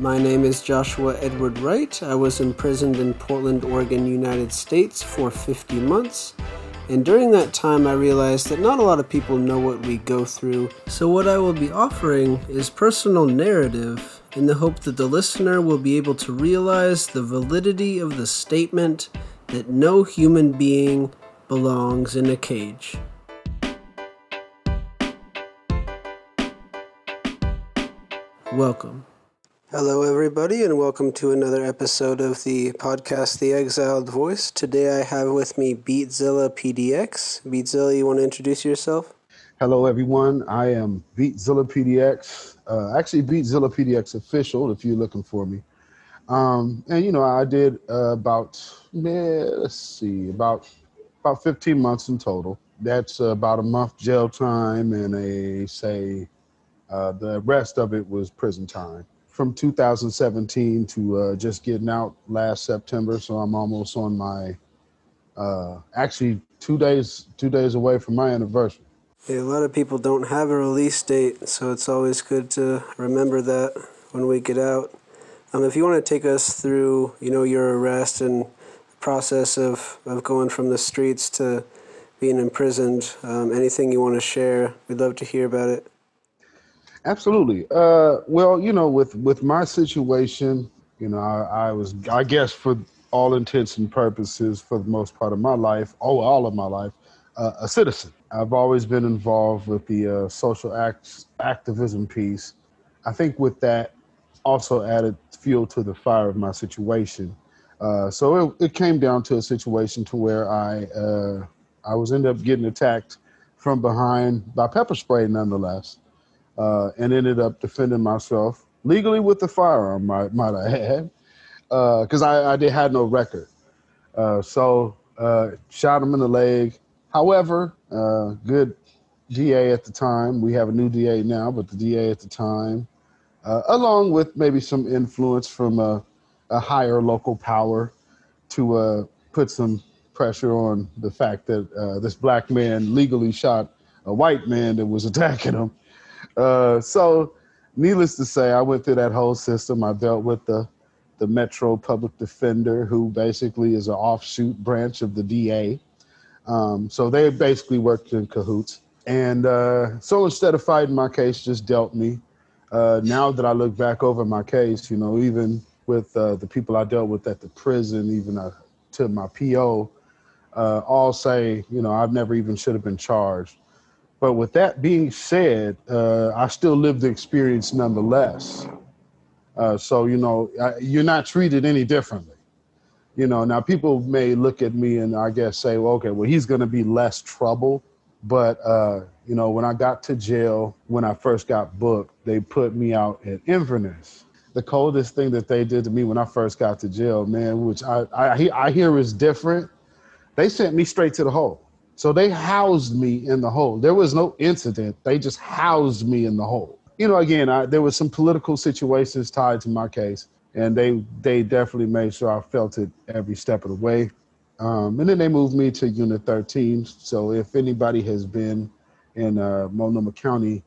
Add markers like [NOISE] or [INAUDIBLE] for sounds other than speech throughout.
My name is Joshua Edward Wright. I was imprisoned in Portland, Oregon, United States for 50 months. And during that time, I realized that not a lot of people know what we go through. So, what I will be offering is personal narrative in the hope that the listener will be able to realize the validity of the statement that no human being belongs in a cage. Welcome. Hello, everybody, and welcome to another episode of the podcast, The Exiled Voice. Today I have with me Beatzilla PDX. Beatzilla, you want to introduce yourself? Hello, everyone. I am Beatzilla PDX. Uh, actually, Beatzilla PDX official, if you're looking for me. Um, and you know, I did uh, about man, let's see, about about 15 months in total. That's uh, about a month jail time and a say uh, the rest of it was prison time from 2017 to uh, just getting out last September. So I'm almost on my uh, actually two days two days away from my anniversary. Yeah, a lot of people don't have a release date, so it's always good to remember that when we get out. Um, if you want to take us through, you know, your arrest and process of, of going from the streets to being imprisoned, um, anything you want to share, we'd love to hear about it. Absolutely. Uh, well, you know, with with my situation, you know, I, I, was, I guess, for all intents and purposes, for the most part of my life, oh, all of my life, uh, a citizen. I've always been involved with the uh, social act, activism piece. I think with that, also added fuel to the fire of my situation. Uh, so it, it, came down to a situation to where I uh, I was ended up getting attacked from behind by pepper spray, nonetheless uh, and ended up defending myself legally with the firearm, might, might I add, because [LAUGHS] uh, I, I did, had no record. Uh, so uh, shot him in the leg. However, uh, good DA at the time. We have a new DA now, but the DA at the time, uh, along with maybe some influence from a, a higher local power to put some pressure on the fact that this black man legally shot a white man that was attacking him uh, so, needless to say, I went through that whole system. I dealt with the the Metro Public Defender, who basically is an offshoot branch of the DA. Um, so they basically worked in cahoots. And uh, so instead of fighting my case, just dealt me. Uh, now that I look back over my case, you know, even with uh, the people I dealt with at the prison, even uh, to my PO, uh, all say, you know, I've never even should have been charged. But with that being said, uh, I still live the experience nonetheless. Uh, so, you know, I, you're not treated any differently. You know, now people may look at me and I guess say, well, okay, well, he's going to be less trouble. But, uh, you know, when I got to jail, when I first got booked, they put me out at Inverness. The coldest thing that they did to me when I first got to jail, man, which I, I, I hear is different, they sent me straight to the hole. So they housed me in the hole. There was no incident. They just housed me in the hole. You know, again, I, there was some political situations tied to my case, and they they definitely made sure I felt it every step of the way. Um, and then they moved me to Unit 13. So if anybody has been in uh, Multnomah County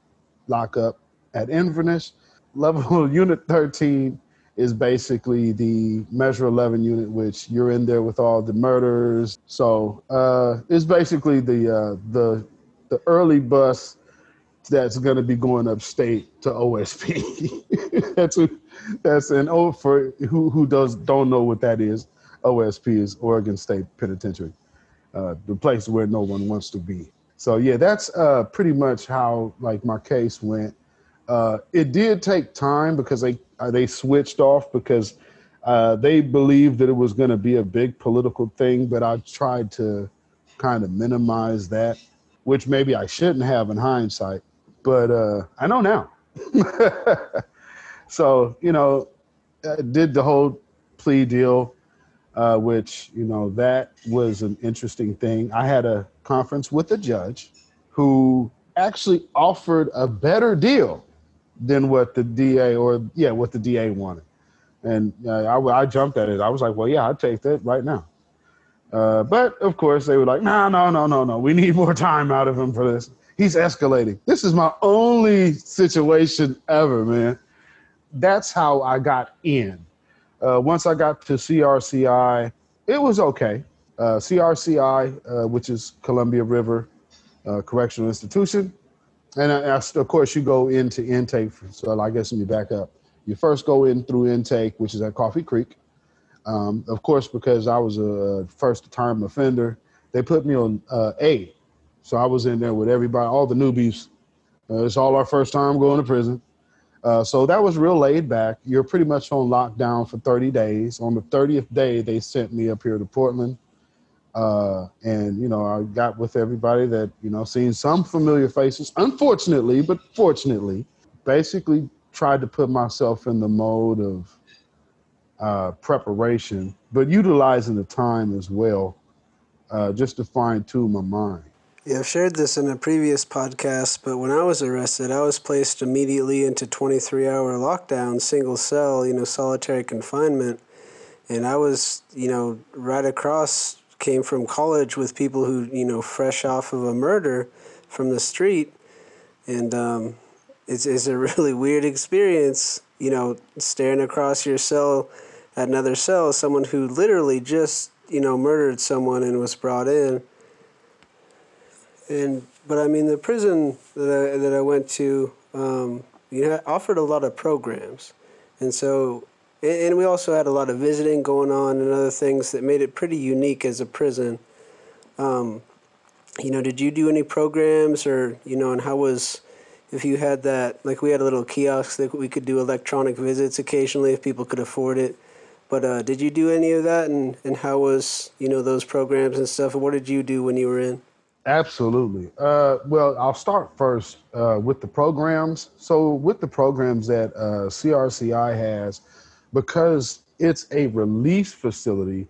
lockup at Inverness, [LAUGHS] level Unit 13 is basically the Measure 11 unit, which you're in there with all the murders. So uh, it's basically the uh, the the early bus that's going to be going upstate to OSP. [LAUGHS] that's who, that's an oh for who who does don't know what that is. OSP is Oregon State Penitentiary, uh, the place where no one wants to be. So yeah, that's uh, pretty much how like my case went. Uh, it did take time because they uh, they switched off because uh, they believed that it was going to be a big political thing, but I tried to kind of minimize that, which maybe I shouldn't have in hindsight, but uh, I know now. [LAUGHS] so you know, I did the whole plea deal, uh, which you know that was an interesting thing. I had a conference with a judge who actually offered a better deal than what the DA or yeah, what the DA wanted. And uh, I, I jumped at it. I was like, well, yeah, I'd take that right now. Uh, but of course, they were like, no, no, no, no, no. We need more time out of him for this. He's escalating. This is my only situation ever, man. that's how I got in. Uh, once I got to CRCI, it was okay. Uh, CRCI, uh, which is Columbia River uh, Correctional Institution, and I, of course you go into intake. So I guess let me back up. You first go in through intake, which is at Coffee Creek. Um, of course, because I was a first time offender, they put me on uh, A. So I was in there with everybody, all the newbies. Uh, it's all our first time going to prison. Uh, so that was real laid back. You're pretty much on lockdown for 30 days. On the 30th day, they sent me up here to Portland. Uh, and, you know, I got with everybody that, you know, seeing some familiar faces, unfortunately, but fortunately, basically tried to put myself in the mode of uh, preparation, but utilizing the time as well, uh, just to fine tune my mind. Yeah, I've shared this in a previous podcast, but when I was arrested, I was placed immediately into 23 hour lockdown, single cell, you know, solitary confinement. And I was, you know, right across, came from college with people who, you know, fresh off of a murder from the street. And um, it's, it's a [LAUGHS] really weird experience, you know, staring across your cell at another cell, someone who literally just, you know, murdered someone and was brought in and but I mean the prison that I, that I went to, um, you know, offered a lot of programs, and so and we also had a lot of visiting going on and other things that made it pretty unique as a prison. Um, you know, did you do any programs or you know, and how was if you had that like we had a little kiosk that we could do electronic visits occasionally if people could afford it. But uh, did you do any of that, and, and how was you know those programs and stuff? And what did you do when you were in? Absolutely. Uh, well, I'll start first uh, with the programs. So, with the programs that uh, CRCI has, because it's a release facility,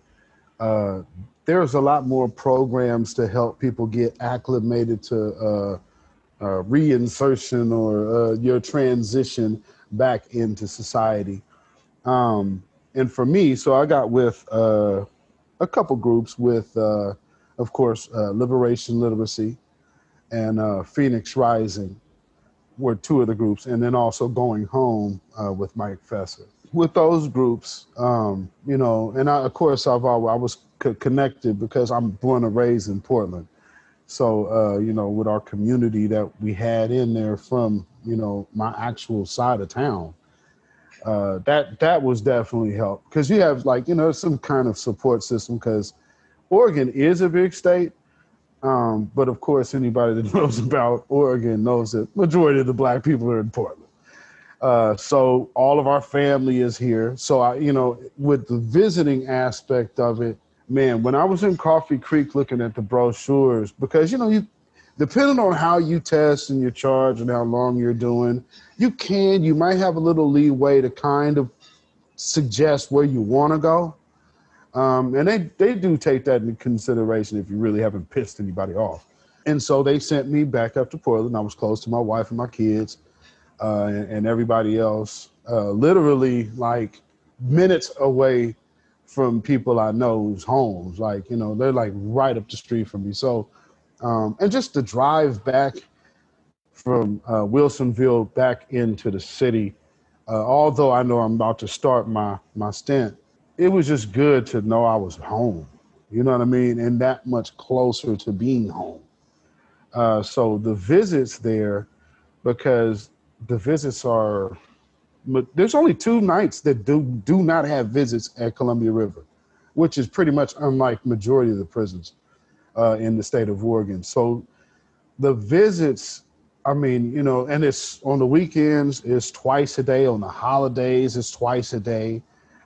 uh, there's a lot more programs to help people get acclimated to uh, uh, reinsertion or your transition back into society. Um, and for me, so I got with a couple groups with of course, uh, Liberation Literacy and uh, Phoenix Rising were two of the groups, and then also Going Home uh, with Mike Fesser. With those groups, um, you know, and I, of course, I've always, I was connected because I'm born and raised in Portland. So, uh, you know, with our community that we had in there from, you know, my actual side of town, uh, that that was definitely help because you have like you know some kind of support system because Oregon is a big state, um, but of course, anybody that [LAUGHS] knows about Oregon knows that majority of the black people are in Portland. Uh, so all of our family is here. So I, you know, with the visiting aspect of it, man, when I was in Coffee Creek looking at the brochures, because you know, you depending on how you test and your charge and how long you're doing, you can, you might have a little leeway to kind of suggest where you want to go. Um, and they, they do take that into consideration if you really haven't pissed anybody off. And so they sent me back up to Portland. I was close to my wife and my kids uh, and, everybody else, uh, literally like minutes away from people I know's homes. Like, you know, they're like right up the street from me. So, um, and just to drive back from uh, Wilsonville back into the city, uh, although I know I'm about to start my, my stint, it was just good to know I was home. You know what I mean? And that much closer to being home. Uh, so the visits there, because the visits are, there's only two nights that do do not have visits at Columbia River, which is pretty much unlike majority of the prisons uh, in the state of Oregon. So the visits, I mean, you know, and it's on the weekends, it's twice a day. On the holidays, it's twice a day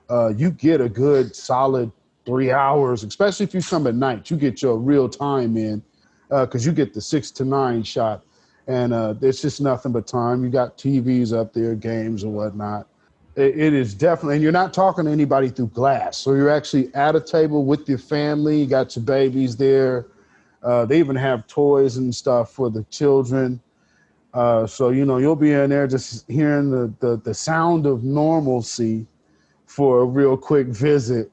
uh, you get a good solid three hours, especially if you come at night. You get your real time in because uh, you get the six to nine shot, and uh, it's just nothing but time. You got TVs up there, games and whatnot. It, it is definitely, and you're not talking to anybody through glass. So you're actually at a table with your family. You got your babies there. Uh, they even have toys and stuff for the children. Uh, so you know you'll be in there just hearing the, the the sound of normalcy for a real quick visit.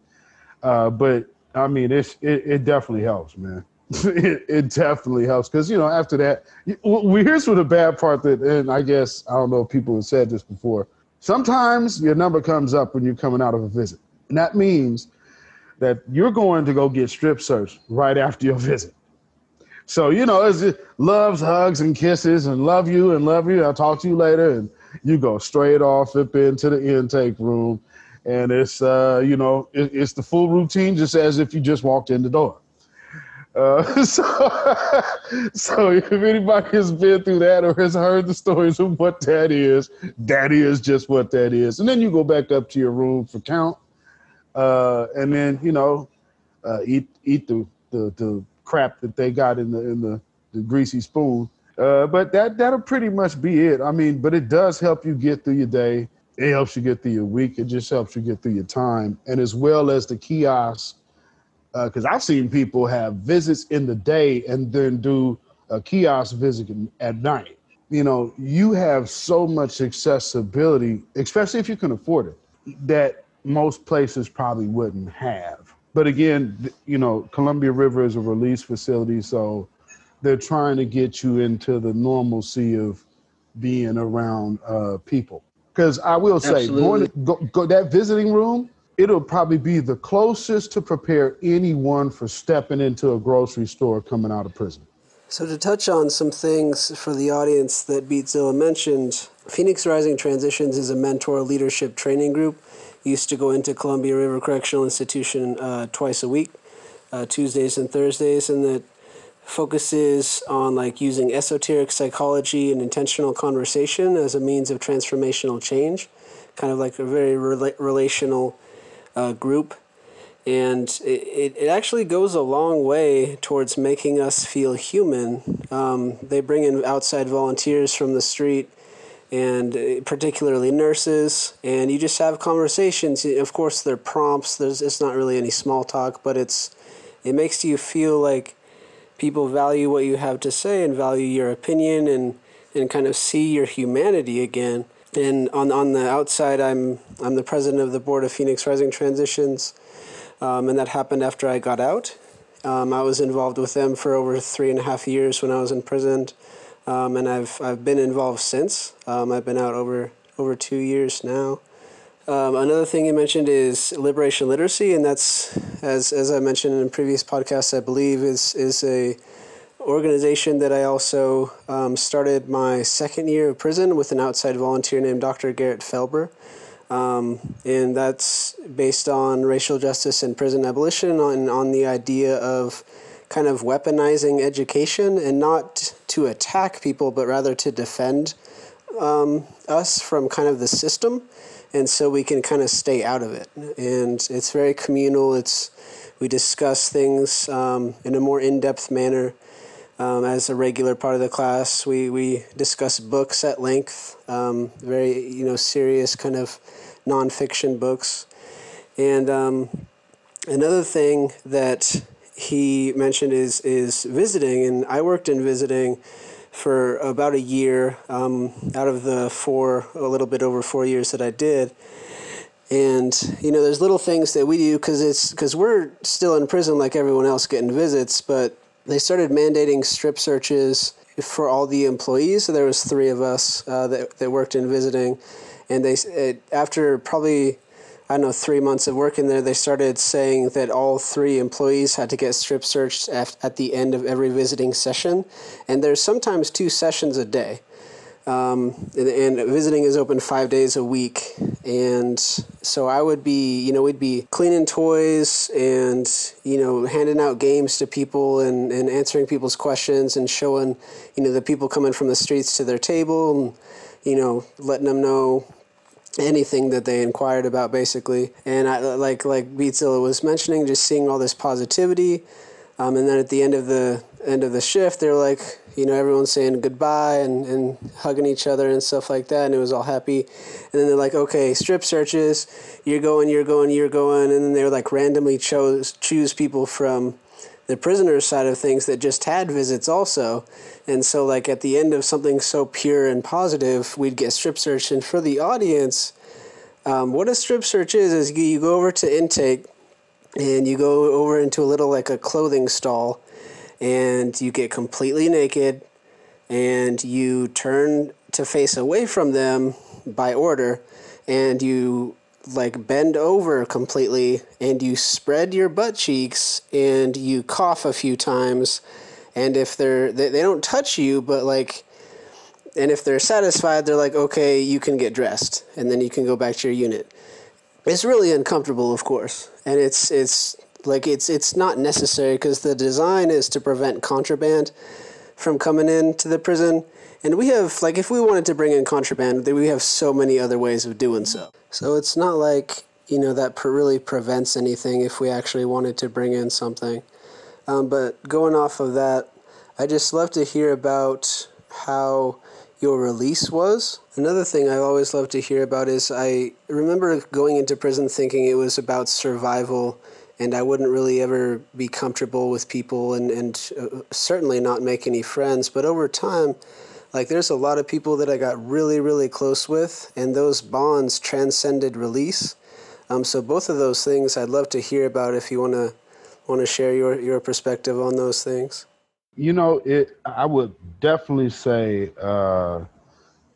Uh, but I mean, it's, it, it definitely helps, man. It, [LAUGHS] it definitely helps because you know after that, we here's what the bad part that, and I guess I don't know if people have said this before. Sometimes your number comes up when you're coming out of a visit. And that means that you're going to go get strip searched right after your visit. So, you know, it's loves, hugs, and kisses, and love you and love you. I'll talk to you later. And you go straight off up into the intake room. And it's, uh, you know, it, it's the full routine, just as if you just walked in the door. Uh, [LAUGHS] so, so if anybody has been through that or has heard the stories of what that is, that is just what that is. And then you go back up to your room for count, uh, and then you know, uh, eat eat the, the the crap that they got in the in the, the greasy spoon. Uh, but that that'll pretty much be it. I mean, but it does help you get through your day. It helps you get through your week. It just helps you get through your time, and as well as the kiosk because uh, I've seen people have visits in the day and then do a kiosk visit at night. You know, you have so much accessibility, especially if you can afford it, that most places probably wouldn't have. But again, you know, Columbia River is a release facility, so they're trying to get you into the normalcy of being around uh, people. Because I will say, going to, go, go, that visiting room, it'll probably be the closest to prepare anyone for stepping into a grocery store coming out of prison. So, to touch on some things for the audience that Beatzilla mentioned, Phoenix Rising Transitions is a mentor leadership training group. Used to go into Columbia River Correctional Institution uh, twice a week, uh, Tuesdays and Thursdays, and that focuses on like using esoteric psychology and intentional conversation as a means of transformational change, kind of like a very rela- relational uh, group. And it, it actually goes a long way towards making us feel human. Um, they bring in outside volunteers from the street and uh, particularly nurses and you just have conversations of course they're prompts there's it's not really any small talk but it's it makes you feel like people value what you have to say and value your opinion and and kind of see your humanity again and on on the outside, I'm I'm the president of the board of Phoenix Rising Transitions, um, and that happened after I got out. Um, I was involved with them for over three and a half years when I was in prison, um, and I've I've been involved since. Um, I've been out over over two years now. Um, another thing you mentioned is liberation literacy, and that's as as I mentioned in previous podcasts, I believe is is a organization that I also um, started my second year of prison with an outside volunteer named Dr. Garrett Felber. Um, and that's based on racial justice and prison abolition, on, on the idea of kind of weaponizing education and not to attack people, but rather to defend um, us from kind of the system. And so we can kind of stay out of it. And it's very communal. It's we discuss things um, in a more in-depth manner um, as a regular part of the class. We, we discuss books at length, um, very you know serious kind of nonfiction books. And um, another thing that he mentioned is is visiting, and I worked in visiting for about a year um, out of the four, a little bit over four years that I did. And you know, there's little things that we do because it's because we're still in prison like everyone else getting visits, but they started mandating strip searches for all the employees. So there was three of us uh, that, that worked in visiting, and they it, after probably I don't know three months of working there, they started saying that all three employees had to get strip searched at, at the end of every visiting session, and there's sometimes two sessions a day. Um, and, and, visiting is open five days a week. And so I would be, you know, we'd be cleaning toys and, you know, handing out games to people and, and answering people's questions and showing, you know, the people coming from the streets to their table and, you know, letting them know anything that they inquired about basically. And I, like, like Beatzilla was mentioning, just seeing all this positivity. Um, and then at the end of the end of the shift, they're like, you know, everyone's saying goodbye and, and hugging each other and stuff like that, and it was all happy. And then they're like, okay, strip searches, you're going, you're going, you're going, and then they were like randomly chose choose people from the prisoner's side of things that just had visits also. And so, like at the end of something so pure and positive, we'd get strip searched. And for the audience, um, what a strip search is is you go over to intake, and you go over into a little like a clothing stall and you get completely naked and you turn to face away from them by order and you like bend over completely and you spread your butt cheeks and you cough a few times and if they're they, they don't touch you but like and if they're satisfied they're like okay you can get dressed and then you can go back to your unit. It's really uncomfortable of course and it's it's like it's it's not necessary because the design is to prevent contraband from coming into the prison and we have, like, if we wanted to bring in contraband, we have so many other ways of doing so. So it's not like, you know, that really prevents anything if we actually wanted to bring in something. Um, but going off of that, I just love to hear about how your release was. Another thing I always love to hear about is I remember going into prison thinking it was about survival and I wouldn't really ever be comfortable with people and, and uh, certainly not make any friends. But over time, like there's a lot of people that I got really, really close with, and those bonds transcended release. Um, so both of those things I'd love to hear about if you want to want to share your, your perspective on those things. You know, it. I would definitely say uh,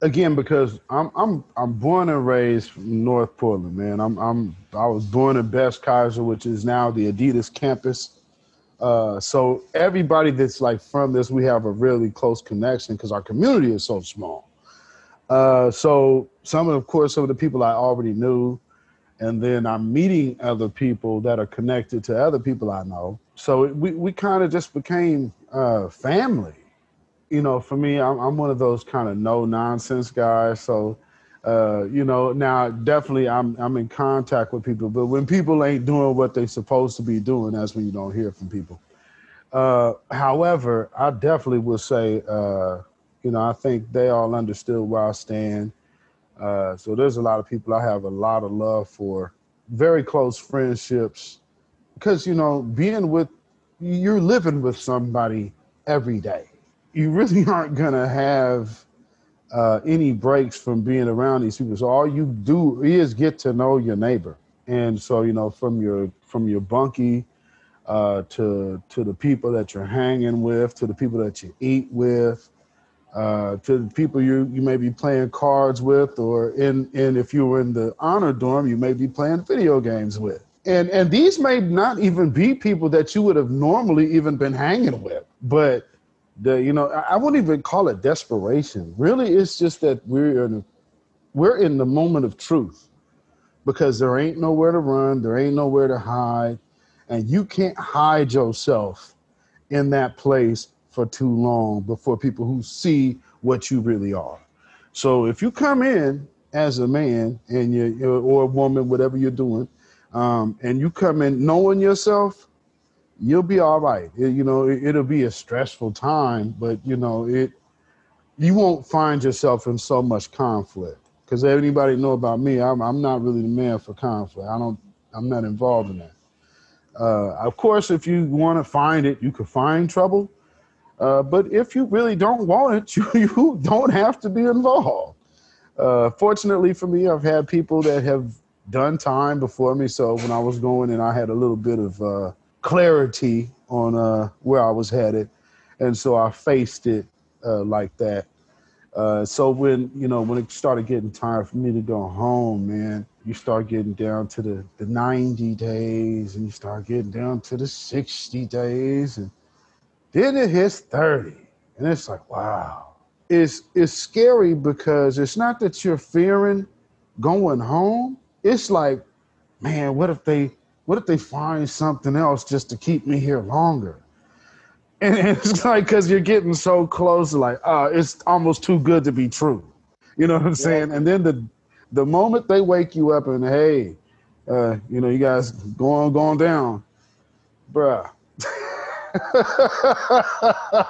again because I'm I'm I'm born and raised North Portland, man. I'm I'm I was born in Bess Kaiser, which is now the Adidas campus. Uh, so everybody that's like from this, we have a really close connection because our community is so small. Uh, so some of, of course, some of the people I already knew, and then I'm meeting other people that are connected to other people I know. So it, we we kind of just became uh, family. You know, for me, I'm, I'm one of those kind of no nonsense guys. So uh, you know, now definitely I'm I'm in contact with people, but when people ain't doing what they supposed to be doing, that's when you don't hear from people. Uh, however, I definitely will say, uh, you know, I think they all understood where I stand. Uh, so there's a lot of people I have a lot of love for, very close friendships, because you know, being with you're living with somebody every day. You really [LAUGHS] aren't gonna have uh, any breaks from being around these people. So all you do is get to know your neighbor, and so you know from your from your bunkie uh, to to the people that you're hanging with, to the people that you eat with, uh, to the people you you may be playing cards with, or in and if you were in the honor dorm, you may be playing video games with. And and these may not even be people that you would have normally even been hanging with, but the you know I, wouldn't even call it desperation. Really, it's just that we're in we're in the moment of truth because there ain't nowhere to run, there ain't nowhere to hide, and you can't hide yourself in that place for too long before people who see what you really are. So if you come in as a man and you or a woman, whatever you're doing, um, and you come in knowing yourself, you'll be all right. It, you know, it, will be a stressful time, but you know, it you won't find yourself in so much conflict. Because anybody know about me, I'm I'm not really the man for conflict. I don't. I'm not involved in that. Uh, of course, if you want to find it, you can find trouble. Uh, but if you really don't want it, [LAUGHS] you, you don't have to be involved. Uh, fortunately for me, I've had people that have done time before me. So when I was going and I had a little bit of uh, clarity on uh, where I was headed, and so I faced it uh, like that. Uh, so when you know when it started getting time for me to go home, man, you start getting down to the, the 90 days, and you start getting down to the 60 days, and then it hits 30, and it's like wow. It's it's scary because it's not that you're fearing going home. It's like, man, what if they what if they find something else just to keep me here longer? And it's [LAUGHS] like because you're getting so close, like, oh, it's almost too good to be true. You know what I'm saying? And then the the moment they wake you up and hey, uh, you know, you guys going going down, bruh. [LAUGHS]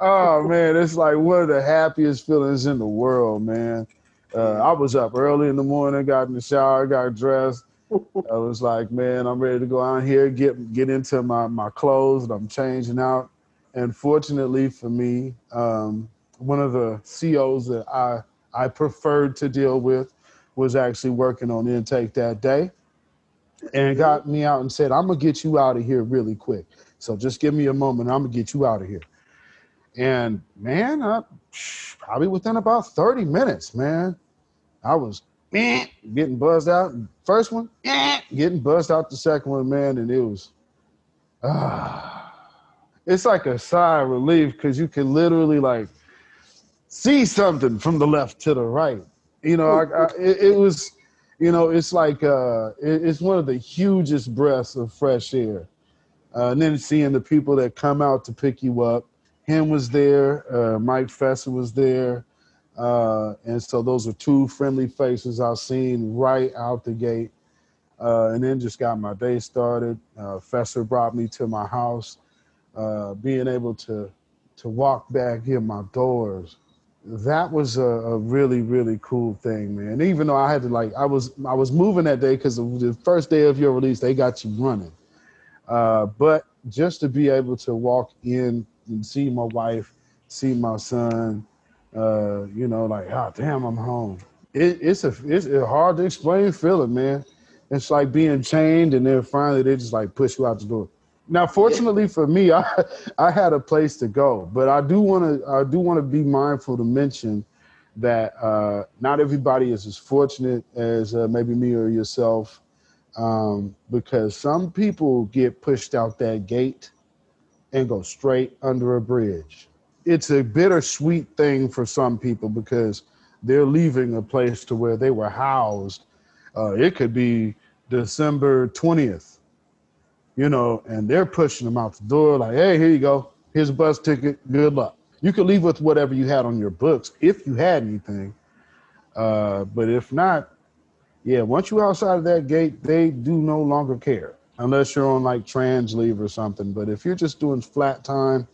oh man, it's like one of the happiest feelings in the world, man. Uh, I was up early in the morning, got in the shower, got dressed, I was like, man, I'm ready to go out here, get get into my my clothes, and I'm changing out. And fortunately for me, um, one of the COs that I I preferred to deal with was actually working on intake that day, and got me out and said, I'm gonna get you out of here really quick. So just give me a moment. I'm gonna get you out of here. And man, I, probably within about 30 minutes, man, I was getting buzzed out. First one, eh, getting buzzed out the second one, man, and it was ah, it's like a sigh of relief because you can literally like see something from the left to the right. You know, I, I, it, it, was, you know, it's like uh, it, it's one of the hugest breaths of fresh air. Uh, and then seeing the people that come out to pick you up. Him was there. Uh, Mike Fessa was there. Uh, and so those are two friendly faces I've seen right out the gate. Uh, and then just got my day started. Uh, Fester brought me to my house. Uh, being able to to walk back in my doors, that was a, a, really really cool thing, man. Even though I had to like, I was I was moving that day because the first day of your release, they got you running. Uh, but just to be able to walk in and see my wife, see my son, uh, you know, like, oh damn, I'm home. It, it's a it's a hard to explain feeling, man. It's like being chained, and then finally they just like push you out the door. Now, fortunately for me, [LAUGHS] I I had a place to go, but I do want to I do want to be mindful to mention that uh, not everybody is as fortunate as uh, maybe me or yourself, um, because some people get pushed out that gate and go straight under a bridge it's a bittersweet thing for some people because they're leaving a place to where they were housed. Uh, it could be December 20th, you know, and they're pushing them out the door like, hey, here you go. Here's a bus ticket. Good luck. You can leave with whatever you had on your books if you had anything. Uh, but if not, yeah, once you're outside of that gate, they do no longer care unless you're on like trans leave or something. But if you're just doing flat time,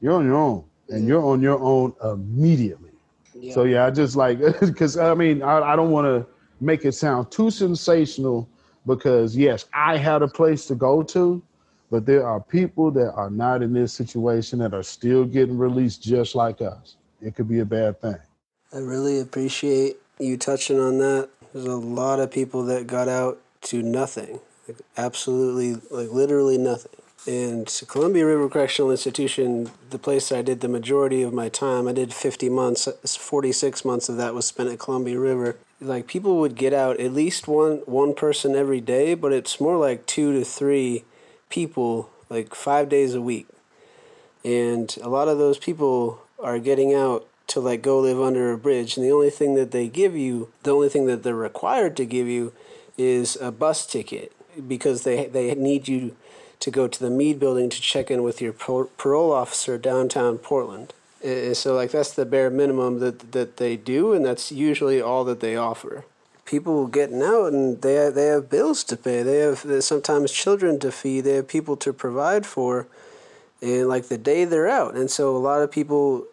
you're on your own and you're on your own immediately. Yeah. So yeah, I just like [LAUGHS] because I mean I, I don't want to make it sound too sensational because yes, I had a place to go to, but there are people that are not in this situation that are still getting released just like us. It could be a bad thing. I really appreciate you touching on that. There's a lot of people that got out to nothing, like absolutely, like literally nothing. And Columbia River Correctional Institution, the place I did the majority of my time, I did 50 months, 46 months of that was spent at Columbia River. Like people would get out at least one one person every day, but it's more like two to three people like 5 days a week. And a lot of those people are getting out to like go live under a bridge and the only thing that they give you, the only thing that they're required to give you is a bus ticket because they they need you to go to the Mead building to check in with your parole officer downtown Portland. And so, like, that's the bare minimum that, that they do, and that's usually all that they offer. People getting out and they have, they have bills to pay. They have sometimes children to feed. They have people to provide for, and like the day they're out. And so, a lot of people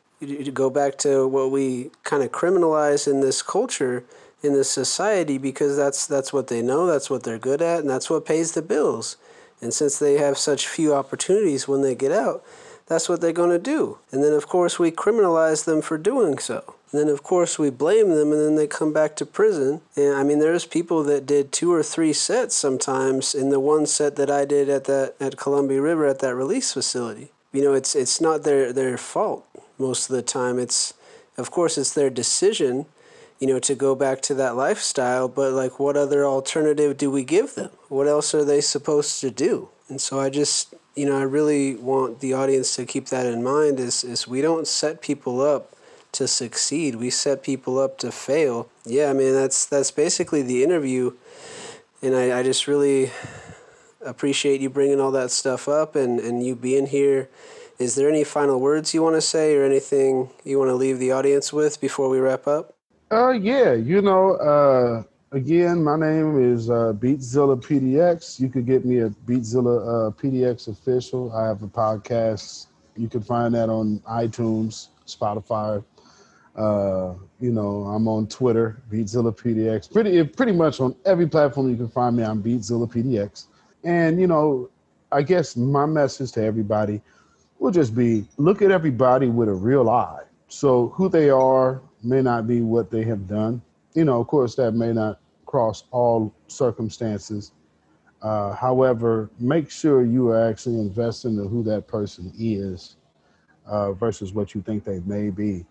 go back to what we kind of criminalize in this culture in this society because that's that's what they know that's what they're good at and that's what pays the bills and since they have such few opportunities when they get out, that's what they're going to do. And then, of course, we criminalize them for doing so. And then, of course, we blame them and then they come back to prison. And I mean, there's people that did two or three sets sometimes in the one set that I did at that at Columbia River at that release facility. You know, it's it's not their their fault most of the time. It's of course it's their decision you know, to go back to that lifestyle, but like what other alternative do we give them? What else are they supposed to do? And so I just, you know, I really want the audience to keep that in mind is is we don't set people up to succeed. We set people up to fail. Yeah, I mean that's that's basically the interview. And I, I just really appreciate you bringing all that stuff up and, and you being here. Is there any final words you want to say or anything you want to leave the audience with before we wrap up? Uh, yeah, you know, uh, again, my name is uh, Beatzilla PDX. You could get me at Beatzilla uh, PDX official. I have a podcast. You can find that on iTunes, Spotify. Uh, you know, I'm on Twitter, Beatzilla PDX. Pretty, pretty much on every platform you can find me. I'm Beatzilla PDX. And you know, I guess my message to everybody will just be: look at everybody with a real eye. So who they are, may not be what they have done. You know, of course, that may not cross all circumstances. Uh, however, make sure you are actually investing in who that person is uh, versus what you think they may be.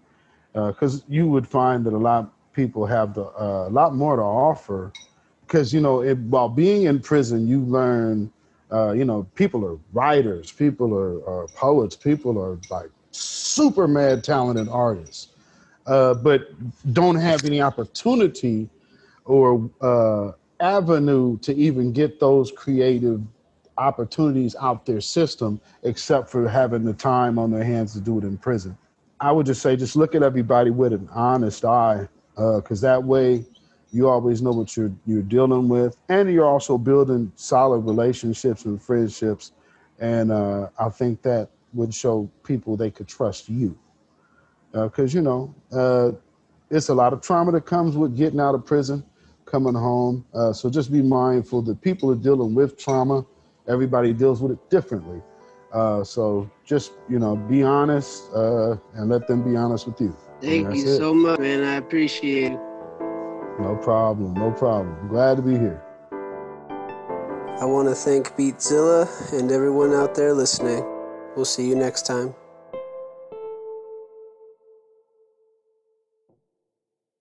Because uh, you would find that a lot of people have the, uh, a lot more to offer because you know it, while being in prison you learn uh, you know people are writers people are, are, poets people are like super mad talented artists uh, but don't have any opportunity or uh, avenue to even get those creative opportunities out their system except for having the time on their hands to do it in prison. I would just say just look at everybody with an honest eye because uh, that way you always know what you're you're dealing with. And you're also building solid relationships and friendships. And uh, i think that would show people they could trust you because uh, you know uh, it's a lot of trauma that comes with getting out of prison coming home. Uh, so just be mindful that people are dealing with trauma. Everybody deals with it differently. Uh, so just you know be honest uh, and let them be honest with you. Thank you it. so much man. I appreciate it. No problem. No problem. Glad to be here. I want to thank beatzilla and everyone out there listening. We'll see you next time